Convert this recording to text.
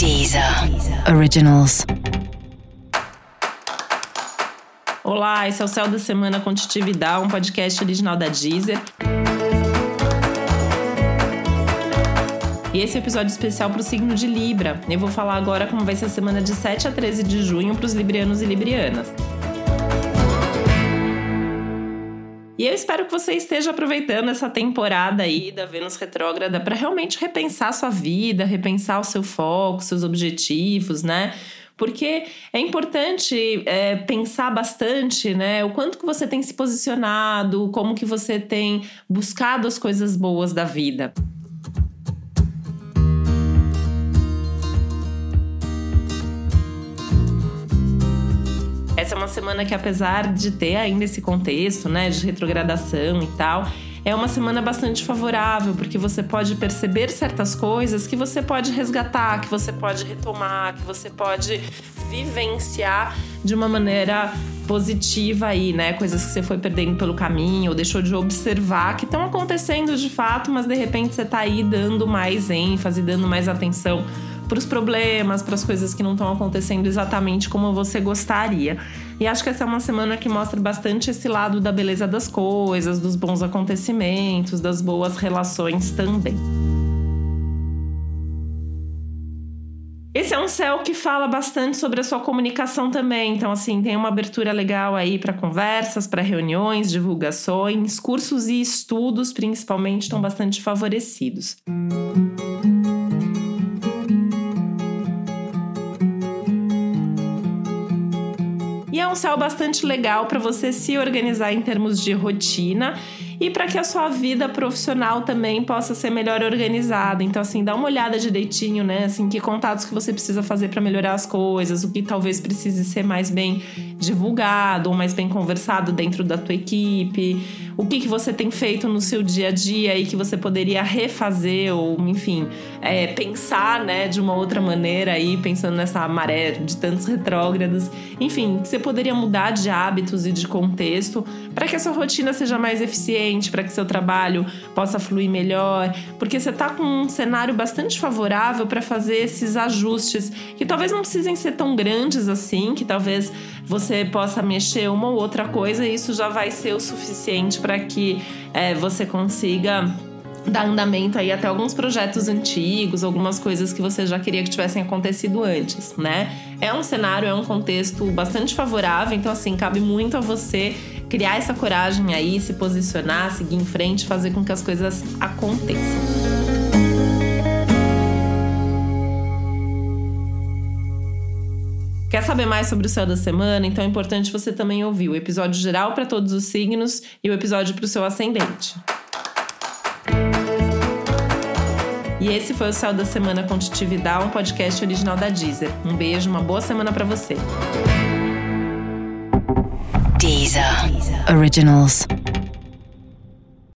Deezer Originals. Olá, esse é o Céu da Semana com Titi Vidal, um podcast original da Deezer. E esse é episódio especial para o signo de Libra. Eu vou falar agora como vai ser a semana de 7 a 13 de junho para os librianos e librianas. E eu espero que você esteja aproveitando essa temporada aí da Vênus retrógrada para realmente repensar sua vida, repensar o seu foco, seus objetivos, né? porque é importante é, pensar bastante, né? O quanto que você tem se posicionado, como que você tem buscado as coisas boas da vida. Essa é uma semana que, apesar de ter ainda esse contexto, né, de retrogradação e tal, é uma semana bastante favorável, porque você pode perceber certas coisas que você pode resgatar, que você pode retomar, que você pode vivenciar de uma maneira positiva aí, né? Coisas que você foi perdendo pelo caminho, ou deixou de observar, que estão acontecendo de fato, mas de repente você tá aí dando mais ênfase, dando mais atenção os problemas, para as coisas que não estão acontecendo exatamente como você gostaria. E acho que essa é uma semana que mostra bastante esse lado da beleza das coisas, dos bons acontecimentos, das boas relações também. Esse é um céu que fala bastante sobre a sua comunicação também. Então, assim, tem uma abertura legal aí para conversas, para reuniões, divulgações, cursos e estudos, principalmente, estão bastante favorecidos. E é um céu bastante legal para você se organizar em termos de rotina e para que a sua vida profissional também possa ser melhor organizada. Então, assim, dá uma olhada direitinho, né? Assim, que contatos que você precisa fazer para melhorar as coisas, o que talvez precise ser mais bem divulgado ou mais bem conversado dentro da tua equipe, o que, que você tem feito no seu dia a dia e que você poderia refazer ou, enfim, é, pensar, né, de uma outra maneira aí, pensando nessa maré de tantos retrógrados. Enfim, você poderia mudar de hábitos e de contexto para que a sua rotina seja mais eficiente para que seu trabalho possa fluir melhor, porque você está com um cenário bastante favorável para fazer esses ajustes que talvez não precisem ser tão grandes assim, que talvez você possa mexer uma ou outra coisa e isso já vai ser o suficiente para que é, você consiga dar andamento aí até alguns projetos antigos, algumas coisas que você já queria que tivessem acontecido antes, né? É um cenário, é um contexto bastante favorável, então assim, cabe muito a você criar essa coragem aí, se posicionar, seguir em frente, fazer com que as coisas aconteçam. Quer saber mais sobre o céu da semana? Então é importante você também ouvir o episódio geral para todos os signos e o episódio para o seu ascendente. E esse foi o Céu da Semana com Titi Vidal, um podcast original da Deezer. Um beijo, uma boa semana para você. Deezer. Originals.